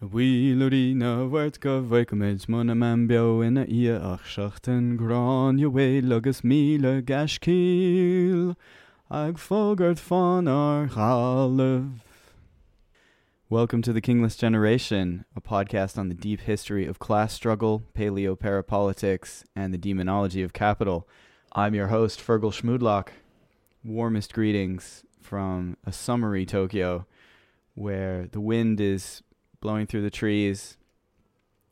Man ach míle ag fan ar. Welcome to the Kingless Generation, a podcast on the deep history of class struggle, paleo parapolitics, and the demonology of capital. I'm your host, Fergal Schmoodlock. Warmest greetings from a summery Tokyo, where the wind is blowing through the trees.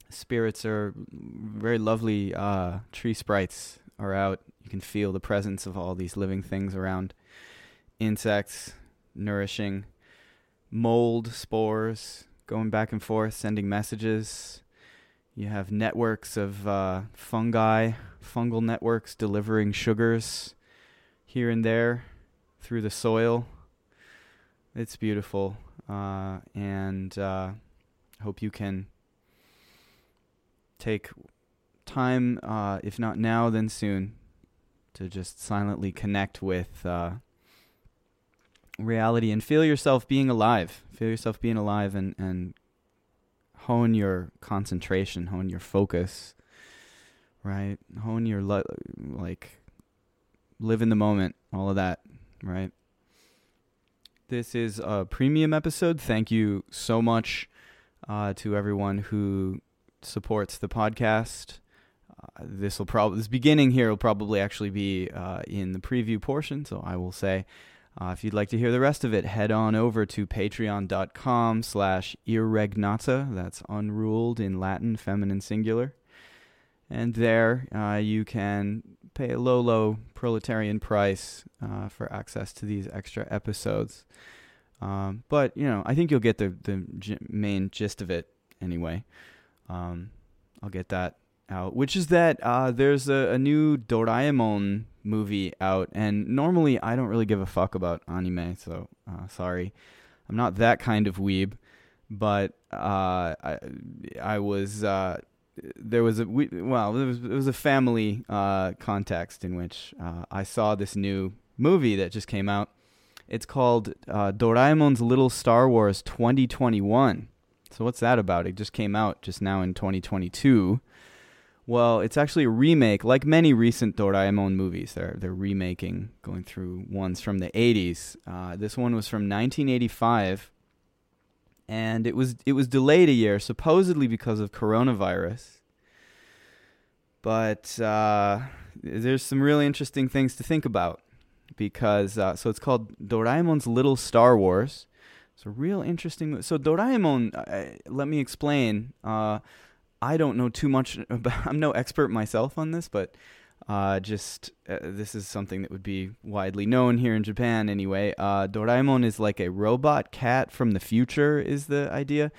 Spirits are very lovely. Uh, tree sprites are out. You can feel the presence of all these living things around. Insects, nourishing, mold, spores going back and forth, sending messages. You have networks of uh, fungi, fungal networks delivering sugars here and there through the soil. It's beautiful. Uh, and uh, hope you can take time, uh, if not now, then soon, to just silently connect with uh, reality and feel yourself being alive. Feel yourself being alive and, and hone your concentration, hone your focus, right? Hone your, lo- like, live in the moment, all of that, right? This is a premium episode. Thank you so much uh, to everyone who supports the podcast. Uh, this will probably this beginning here will probably actually be uh, in the preview portion, so I will say. Uh, if you'd like to hear the rest of it, head on over to patreon.com slash irregnata. That's unruled in Latin, feminine singular. And there uh, you can pay a low, low proletarian price uh, for access to these extra episodes. Um, but you know, I think you'll get the the g- main gist of it anyway. Um, I'll get that out, which is that uh, there's a, a, new Doraemon movie out, and normally I don't really give a fuck about anime, so uh, sorry, I'm not that kind of weeb. But uh, I I was uh, there was a we, well it was, it was a family uh, context in which uh, I saw this new movie that just came out it's called uh, Doraemon's Little Star Wars 2021. So what's that about? It just came out just now in 2022. Well, it's actually a remake, like many recent Doraemon movies. They're they're remaking, going through ones from the 80s. Uh, this one was from 1985, and it was it was delayed a year, supposedly because of coronavirus. But uh, there's some really interesting things to think about because uh, so it's called Doraemon's Little Star Wars. It's a real interesting. So Doraemon, uh, let me explain. Uh, I don't know too much about. I'm no expert myself on this, but uh, just uh, this is something that would be widely known here in Japan anyway. Uh, Doraemon is like a robot cat from the future, is the idea,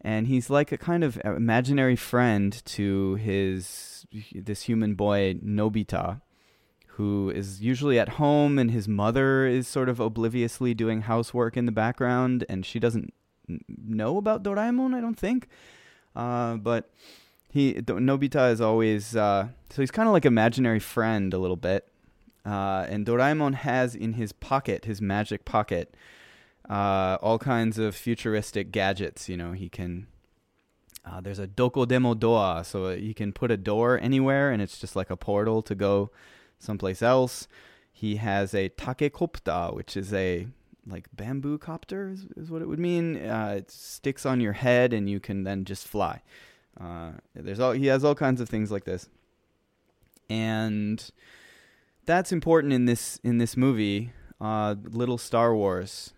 and he's like a kind of imaginary friend to his this human boy Nobita who is usually at home and his mother is sort of obliviously doing housework in the background and she doesn't know about Doraemon, I don't think. Uh, but he Nobita is always uh, so he's kind of like imaginary friend a little bit. Uh, and Doraemon has in his pocket, his magic pocket, uh, all kinds of futuristic gadgets. You know, he can. Uh, there's a doko demo doa, so he can put a door anywhere, and it's just like a portal to go someplace else. He has a takekopta, which is a like bamboo copter is, is what it would mean. Uh, it sticks on your head and you can then just fly. Uh, there's all he has all kinds of things like this, and that's important in this in this movie, uh, Little Star Wars,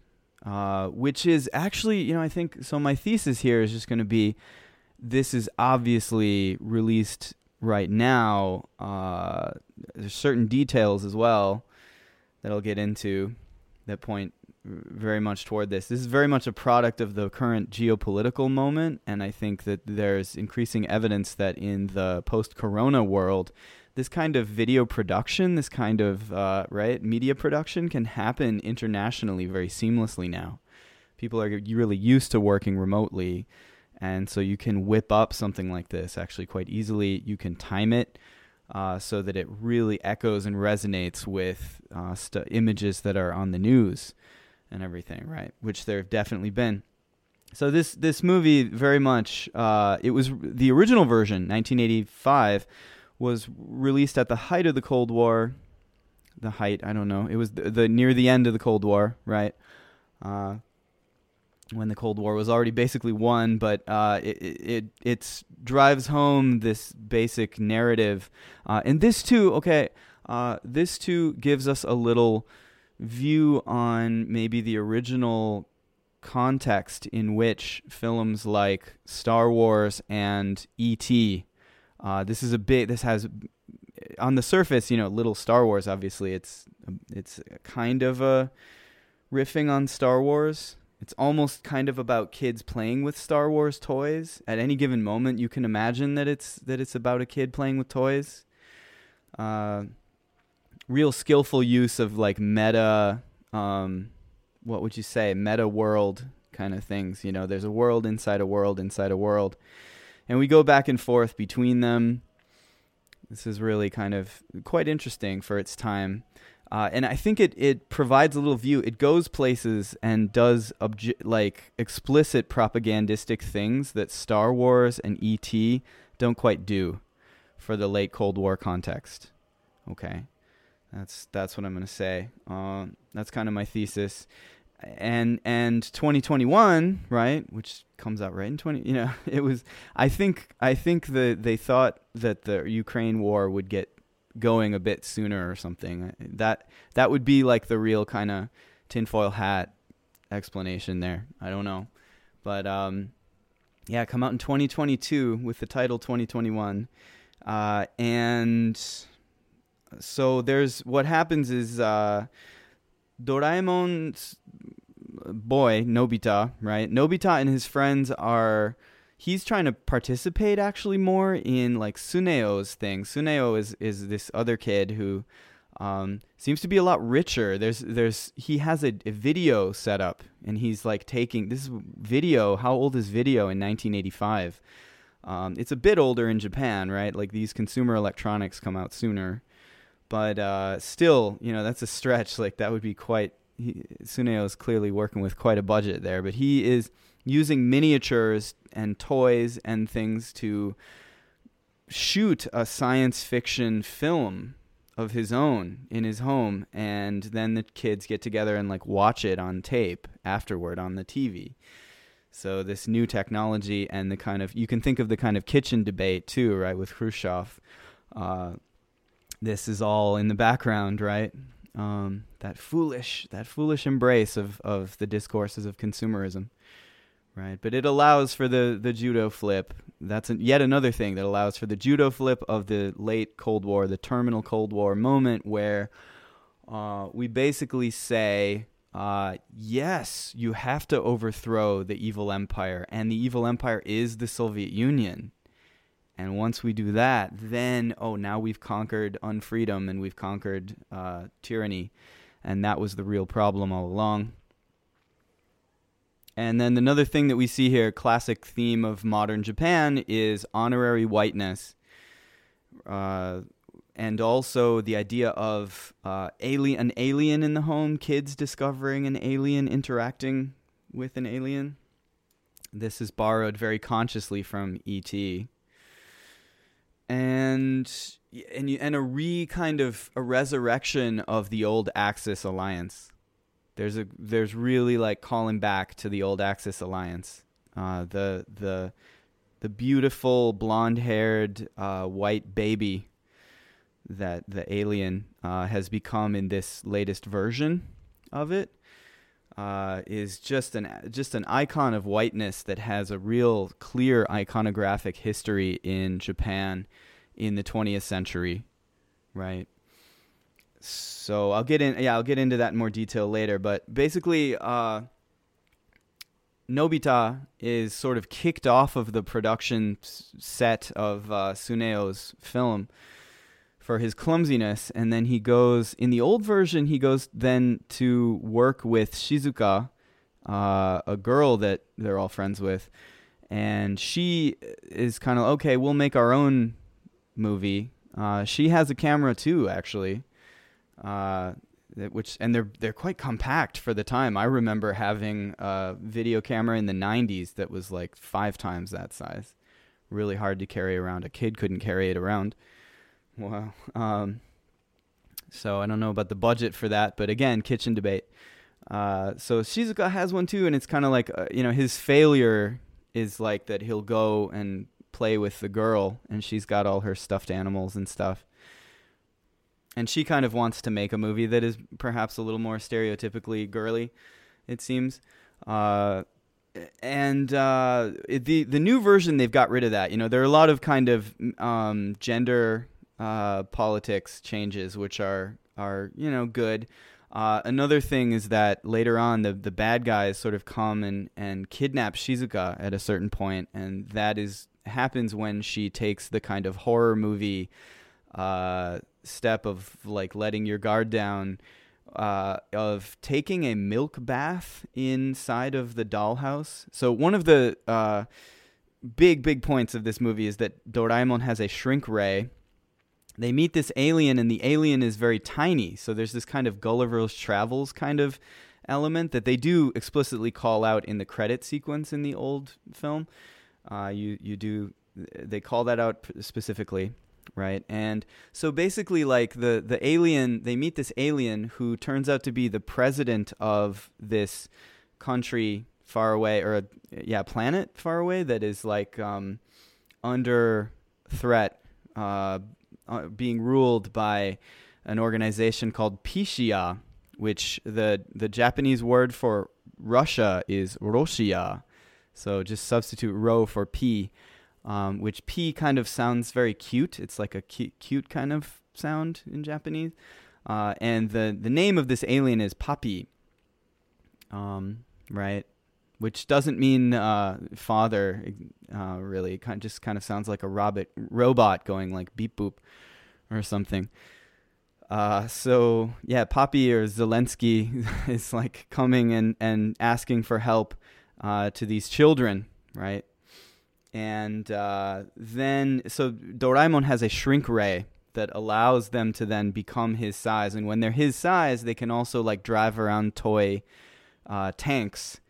uh, which is actually you know I think so. My thesis here is just going to be this is obviously released right now. There's certain details as well that I'll get into that point very much toward this. This is very much a product of the current geopolitical moment, and I think that there's increasing evidence that in the post-corona world, this kind of video production, this kind of uh, right media production, can happen internationally very seamlessly now. People are really used to working remotely, and so you can whip up something like this actually quite easily. You can time it uh, so that it really echoes and resonates with uh, st- images that are on the news and everything, right? Which there have definitely been. So this this movie very much uh, it was the original version 1985 was released at the height of the Cold War. The height I don't know. It was the, the near the end of the Cold War, right? Uh, when the Cold War was already basically won, but uh, it, it it drives home this basic narrative, uh, and this too. Okay, uh, this too gives us a little view on maybe the original context in which films like Star Wars and E.T. Uh, this is a bit. This has on the surface, you know, little Star Wars. Obviously, it's it's kind of a riffing on Star Wars it's almost kind of about kids playing with Star Wars toys. At any given moment, you can imagine that it's that it's about a kid playing with toys. Uh, real skillful use of like meta, um, what would you say, meta world kind of things. You know, there's a world inside a world inside a world, and we go back and forth between them. This is really kind of quite interesting for its time. Uh, and I think it, it provides a little view. It goes places and does obje- like explicit propagandistic things that Star Wars and ET don't quite do for the late Cold War context. Okay, that's that's what I'm gonna say. Uh, that's kind of my thesis. And and 2021, right, which comes out right in 20. You know, it was. I think I think the they thought that the Ukraine war would get going a bit sooner or something. That that would be like the real kind of tinfoil hat explanation there. I don't know, but um, yeah, come out in 2022 with the title 2021, uh, and so there's what happens is uh, Doraemon's boy Nobita, right? Nobita and his friends are he's trying to participate actually more in like Suneo's thing. Suneo is is this other kid who um, seems to be a lot richer. There's there's he has a, a video set up and he's like taking this video. How old is video in 1985? Um, it's a bit older in Japan, right? Like these consumer electronics come out sooner, but uh, still, you know, that's a stretch. Like that would be quite. He, Suneo is clearly working with quite a budget there, but he is using miniatures and toys and things to shoot a science fiction film of his own in his home and then the kids get together and like watch it on tape afterward on the TV. So this new technology and the kind of you can think of the kind of kitchen debate too, right, with Khrushchev. Uh, this is all in the background, right? Um, that foolish, that foolish embrace of of the discourses of consumerism. Right, but it allows for the, the judo flip. That's a, yet another thing that allows for the judo flip of the late Cold War, the terminal Cold War moment where uh, we basically say, uh, yes, you have to overthrow the evil empire, and the evil empire is the Soviet Union. And once we do that, then, oh, now we've conquered unfreedom and we've conquered uh, tyranny. And that was the real problem all along. And then another thing that we see here, classic theme of modern Japan, is honorary whiteness. Uh, and also the idea of uh, alien, an alien in the home, kids discovering an alien, interacting with an alien. This is borrowed very consciously from E.T. And and and a re kind of a resurrection of the old Axis alliance. There's a there's really like calling back to the old Axis alliance. Uh, the the the beautiful blonde haired uh, white baby that the alien uh, has become in this latest version of it uh, is just an just an icon of whiteness that has a real clear iconographic history in Japan in the 20th century, right? So I'll get in. Yeah, I'll get into that in more detail later. But basically, uh, Nobita is sort of kicked off of the production set of uh, Suneo's film for his clumsiness, and then he goes in the old version. He goes then to work with Shizuka, uh, a girl that they're all friends with, and she is kind of okay. We'll make our own movie. Uh, she has a camera too, actually. Uh, which and they're they're quite compact for the time. I remember having a video camera in the 90s that was like five times that size. Really hard to carry around. A kid couldn't carry it around. Wow. Um, so I don't know about the budget for that, but again, kitchen debate. Uh, so Shizuka has one too, and it's kind of like uh, you know his failure is like that he'll go and play with the girl, and she's got all her stuffed animals and stuff. And she kind of wants to make a movie that is perhaps a little more stereotypically girly, it seems. Uh, and uh, the the new version they've got rid of that. You know, there are a lot of kind of um, gender uh, politics changes, which are are you know good. Uh, another thing is that later on, the the bad guys sort of come and and kidnap Shizuka at a certain point, and that is happens when she takes the kind of horror movie uh, step of like letting your guard down. Uh, of taking a milk bath inside of the dollhouse. So one of the uh, big, big points of this movie is that Doraemon has a shrink ray they meet this alien, and the alien is very tiny. So there's this kind of Gulliver's Travels kind of element that they do explicitly call out in the credit sequence in the old film. Uh, you you do they call that out specifically, right? And so basically, like the the alien, they meet this alien who turns out to be the president of this country far away, or a, yeah, planet far away that is like um, under threat uh, uh, being ruled by an organization called Pishia, which the the Japanese word for Russia is Roshia. So just substitute ro for p, um, which p kind of sounds very cute. It's like a cute, cute kind of sound in Japanese. Uh, and the the name of this alien is Papi. Um, right which doesn't mean uh, father uh, really. It kind of just kind of sounds like a robot robot going like beep boop or something. Uh, so yeah, Papi or Zelensky is like coming and, and asking for help uh, to these children, right? And uh, then so Doraemon has a shrink ray that allows them to then become his size, and when they're his size, they can also like drive around toy uh, tanks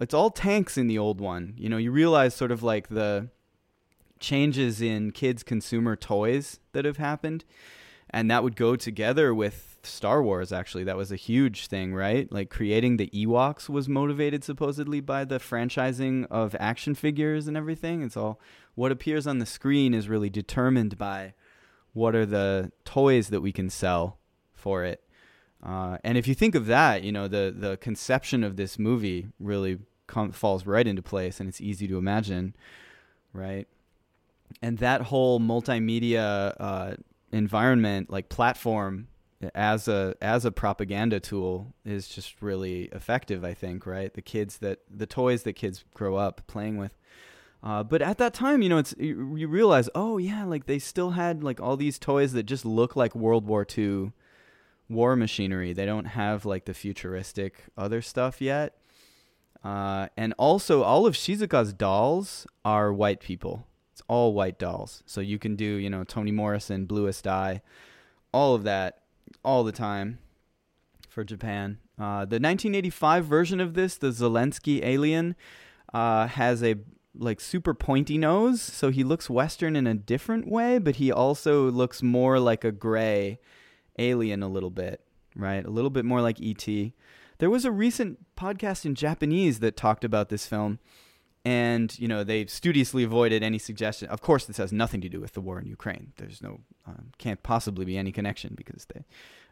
it's all tanks in the old one. You know, you realize sort of like the changes in kids' consumer toys that have happened. And that would go together with Star Wars, actually. That was a huge thing, right? Like creating the Ewoks was motivated supposedly by the franchising of action figures and everything. It's all what appears on the screen is really determined by what are the toys that we can sell for it. Uh, and if you think of that, you know, the the conception of this movie really com- falls right into place, and it's easy to imagine, right? And that whole multimedia uh, environment, like platform, as a as a propaganda tool, is just really effective. I think, right? The kids that the toys that kids grow up playing with. Uh, but at that time, you know, it's you, you realize, oh yeah, like they still had like all these toys that just look like World War II war machinery. They don't have like the futuristic other stuff yet. Uh, and also, all of Shizuka's dolls are white people. It's all white dolls. So you can do, you know, Toni Morrison, Bluest Eye, all of that, all the time for Japan. Uh, the 1985 version of this, the Zelensky alien, uh, has a like super pointy nose, so he looks Western in a different way, but he also looks more like a gray Alien a little bit, right? A little bit more like E.T. There was a recent podcast in Japanese that talked about this film, and you know they studiously avoided any suggestion. Of course, this has nothing to do with the war in Ukraine. There's no, um, can't possibly be any connection because they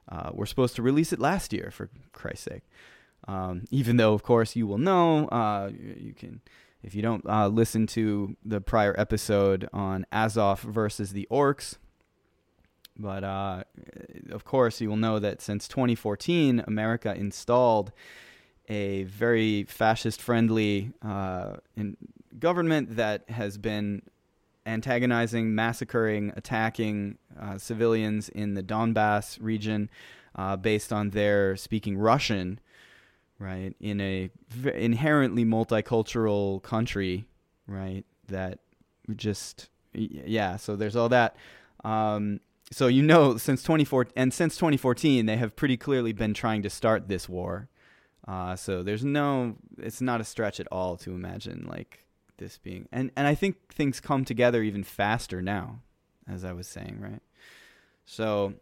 uh, were supposed to release it last year, for Christ's sake. Um, even though, of course, you will know, uh, you can, if you don't uh, listen to the prior episode on Azov versus the Orcs, but uh, of course, you will know that since 2014, America installed a very fascist friendly uh, government that has been antagonizing, massacring, attacking uh, civilians in the Donbass region uh, based on their speaking Russian, right, in a v- inherently multicultural country, right, that just, yeah, so there's all that. Um, so you know since 24 and since 2014 they have pretty clearly been trying to start this war. Uh, so there's no it's not a stretch at all to imagine like this being and and I think things come together even faster now as I was saying, right? So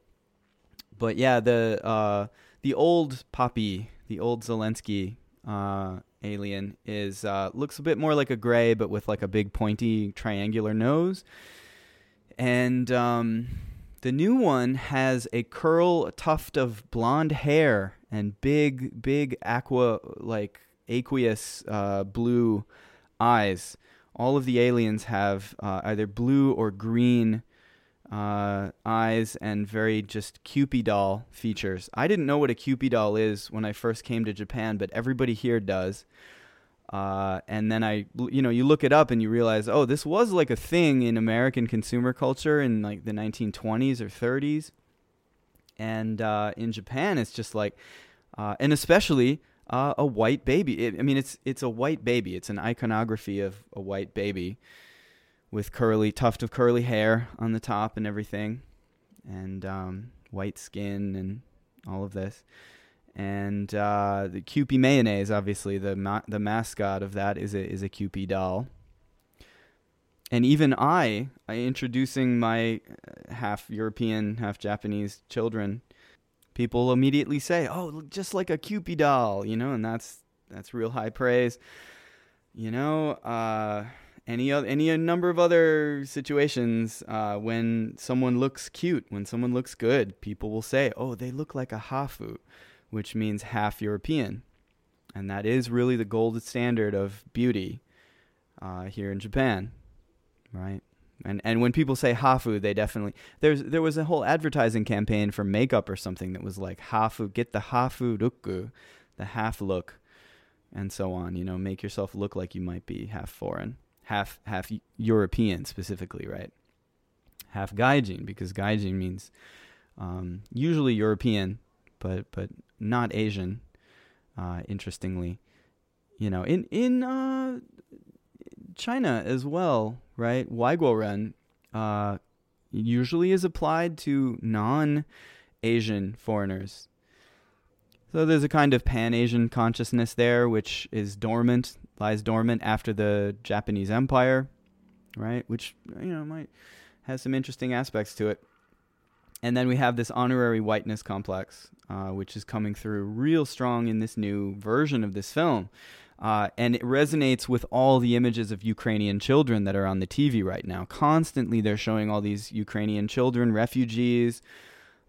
but yeah, the uh the old Papi, the old Zelensky uh alien is uh looks a bit more like a gray but with like a big pointy triangular nose. And um the new one has a curl tuft of blonde hair and big, big aqua, like aqueous uh, blue eyes. All of the aliens have uh, either blue or green uh, eyes and very just Kewpie doll features. I didn't know what a Kewpie doll is when I first came to Japan, but everybody here does. Uh, and then I, you know, you look it up and you realize, oh, this was like a thing in American consumer culture in like the 1920s or 30s. And uh, in Japan, it's just like, uh, and especially uh, a white baby. It, I mean, it's it's a white baby. It's an iconography of a white baby with curly tuft of curly hair on the top and everything, and um, white skin and all of this and uh, the Kewpie mayonnaise, obviously the ma- the mascot of that is a is a Kewpie doll. And even I, I introducing my uh, half European, half Japanese children, people immediately say, "Oh, just like a Kewpie doll," you know, and that's that's real high praise. You know, uh, any other, any number of other situations uh, when someone looks cute, when someone looks good, people will say, "Oh, they look like a hafu." which means half European. And that is really the gold standard of beauty uh, here in Japan, right? And and when people say hafu, they definitely there's there was a whole advertising campaign for makeup or something that was like hafu, get the hafu ruku, the half look, and so on. You know, make yourself look like you might be half foreign, half half European specifically, right? Half gaijin because gaijin means um, usually European, but but not Asian. Uh, interestingly, you know, in in uh, China as well, right? Waiguoren uh, usually is applied to non-Asian foreigners. So there's a kind of pan-Asian consciousness there, which is dormant, lies dormant after the Japanese Empire, right? Which you know might has some interesting aspects to it. And then we have this honorary whiteness complex, uh, which is coming through real strong in this new version of this film. Uh, and it resonates with all the images of Ukrainian children that are on the TV right now. Constantly, they're showing all these Ukrainian children, refugees.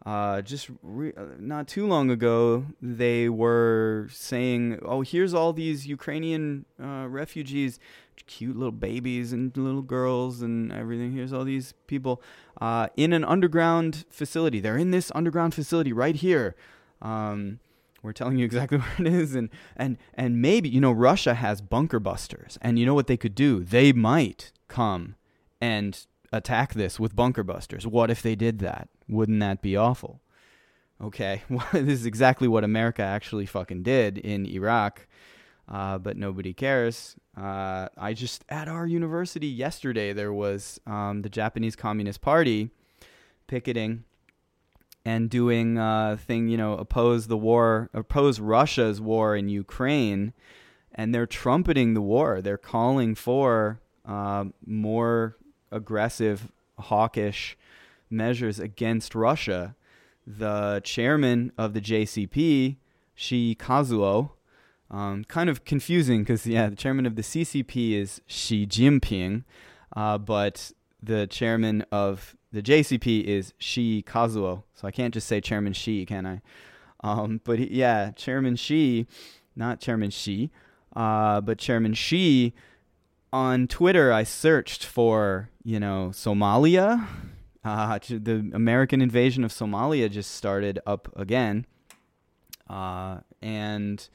Uh, just re- uh, not too long ago, they were saying, "Oh, here's all these Ukrainian uh, refugees cute little babies and little girls and everything. Here's all these people uh, in an underground facility. They're in this underground facility right here. Um, we're telling you exactly where it is, and and and maybe you know Russia has bunker busters, and you know what they could do? They might come and attack this with bunker busters. What if they did that? Wouldn't that be awful? Okay, well, this is exactly what America actually fucking did in Iraq uh, but nobody cares. Uh, I just at our university yesterday there was um, the Japanese Communist Party picketing and doing uh, thing you know oppose the war, oppose Russia's war in Ukraine, and they're trumpeting the war. They're calling for uh, more aggressive, hawkish measures against Russia. The chairman of the JCP, Shii Kazuo, um, kind of confusing because yeah, the chairman of the CCP is Xi Jinping, uh, but the chairman of the JCP is Shii Kazuo. So I can't just say Chairman Xi, can I? Um, but he, yeah, Chairman Xi, not Chairman Xi, uh, but Chairman Xi. On Twitter, I searched for you know Somalia. Uh, the American invasion of Somalia just started up again, uh, and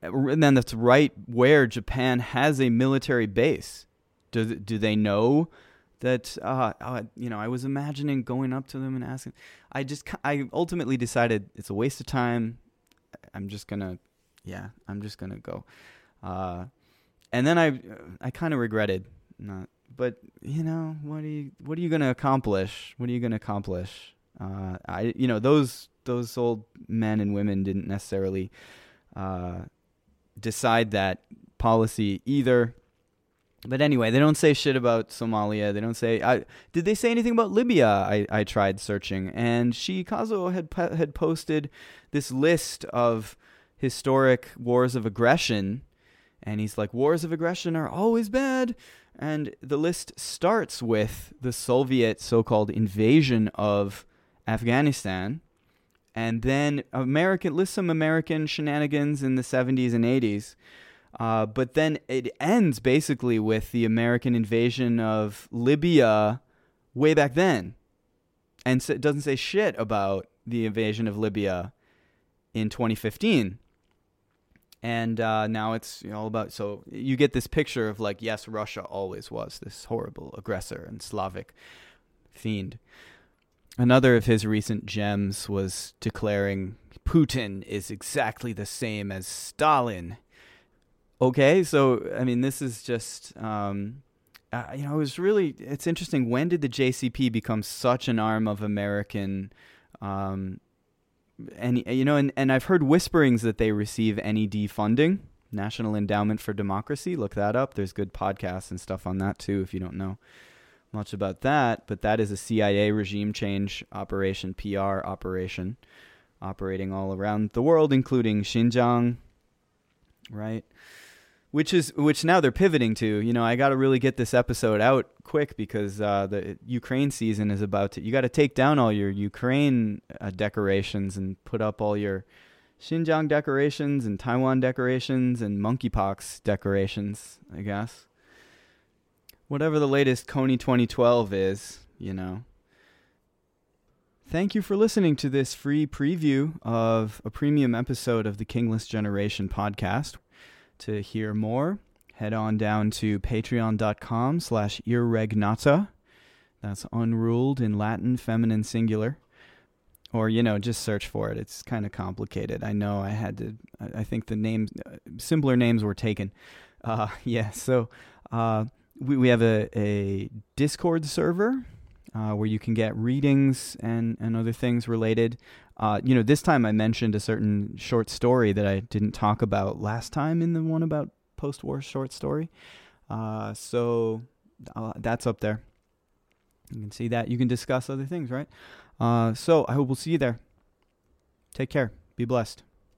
and then that's right where Japan has a military base. Do do they know that? Uh, you know, I was imagining going up to them and asking. I just I ultimately decided it's a waste of time. I'm just gonna, yeah, I'm just gonna go. Uh, and then I I kind of regretted not. But you know, what are you what are you gonna accomplish? What are you gonna accomplish Uh, I, you know, those those old men and women didn't necessarily uh, decide that policy either. But anyway, they don't say shit about Somalia. They don't say. I, did they say anything about Libya? I, I tried searching, and Shii Kazuo had had posted this list of historic wars of aggression, and he's like, wars of aggression are always bad. And the list starts with the Soviet so-called invasion of Afghanistan, and then American lists some American shenanigans in the 70s and 80s. Uh, but then it ends basically with the American invasion of Libya way back then. And so it doesn't say shit about the invasion of Libya in 2015. And uh, now it's all about. So you get this picture of like, yes, Russia always was this horrible aggressor and Slavic fiend. Another of his recent gems was declaring Putin is exactly the same as Stalin okay so i mean this is just um, uh, you know it was really it's interesting. When did the jcp become such an arm of american um, and you know and, and i've heard whisperings that they receive ned funding national endowment for democracy. Look that up. There's good podcasts and stuff on that too if you don't know much about that. But that is a cia regime change operation pr operation operating all around the world including xinjiang right which is which now they're pivoting to. You know, I got to really get this episode out quick because uh, the Ukraine season is about to. You got to take down all your Ukraine uh, decorations and put up all your Xinjiang decorations and Taiwan decorations and monkeypox decorations. I guess whatever the latest Kony 2012 is, you know. Thank you for listening to this free preview of a premium episode of the Kingless Generation podcast. To hear more, head on down to patreon.com slash irregnata. That's unruled in Latin, feminine singular. Or, you know, just search for it. It's kind of complicated. I know I had to, I think the names, simpler names were taken. Uh, yeah, so uh, we, we have a, a Discord server uh, where you can get readings and, and other things related. Uh, you know, this time I mentioned a certain short story that I didn't talk about last time in the one about post war short story. Uh, so uh, that's up there. You can see that. You can discuss other things, right? Uh, so I hope we'll see you there. Take care. Be blessed.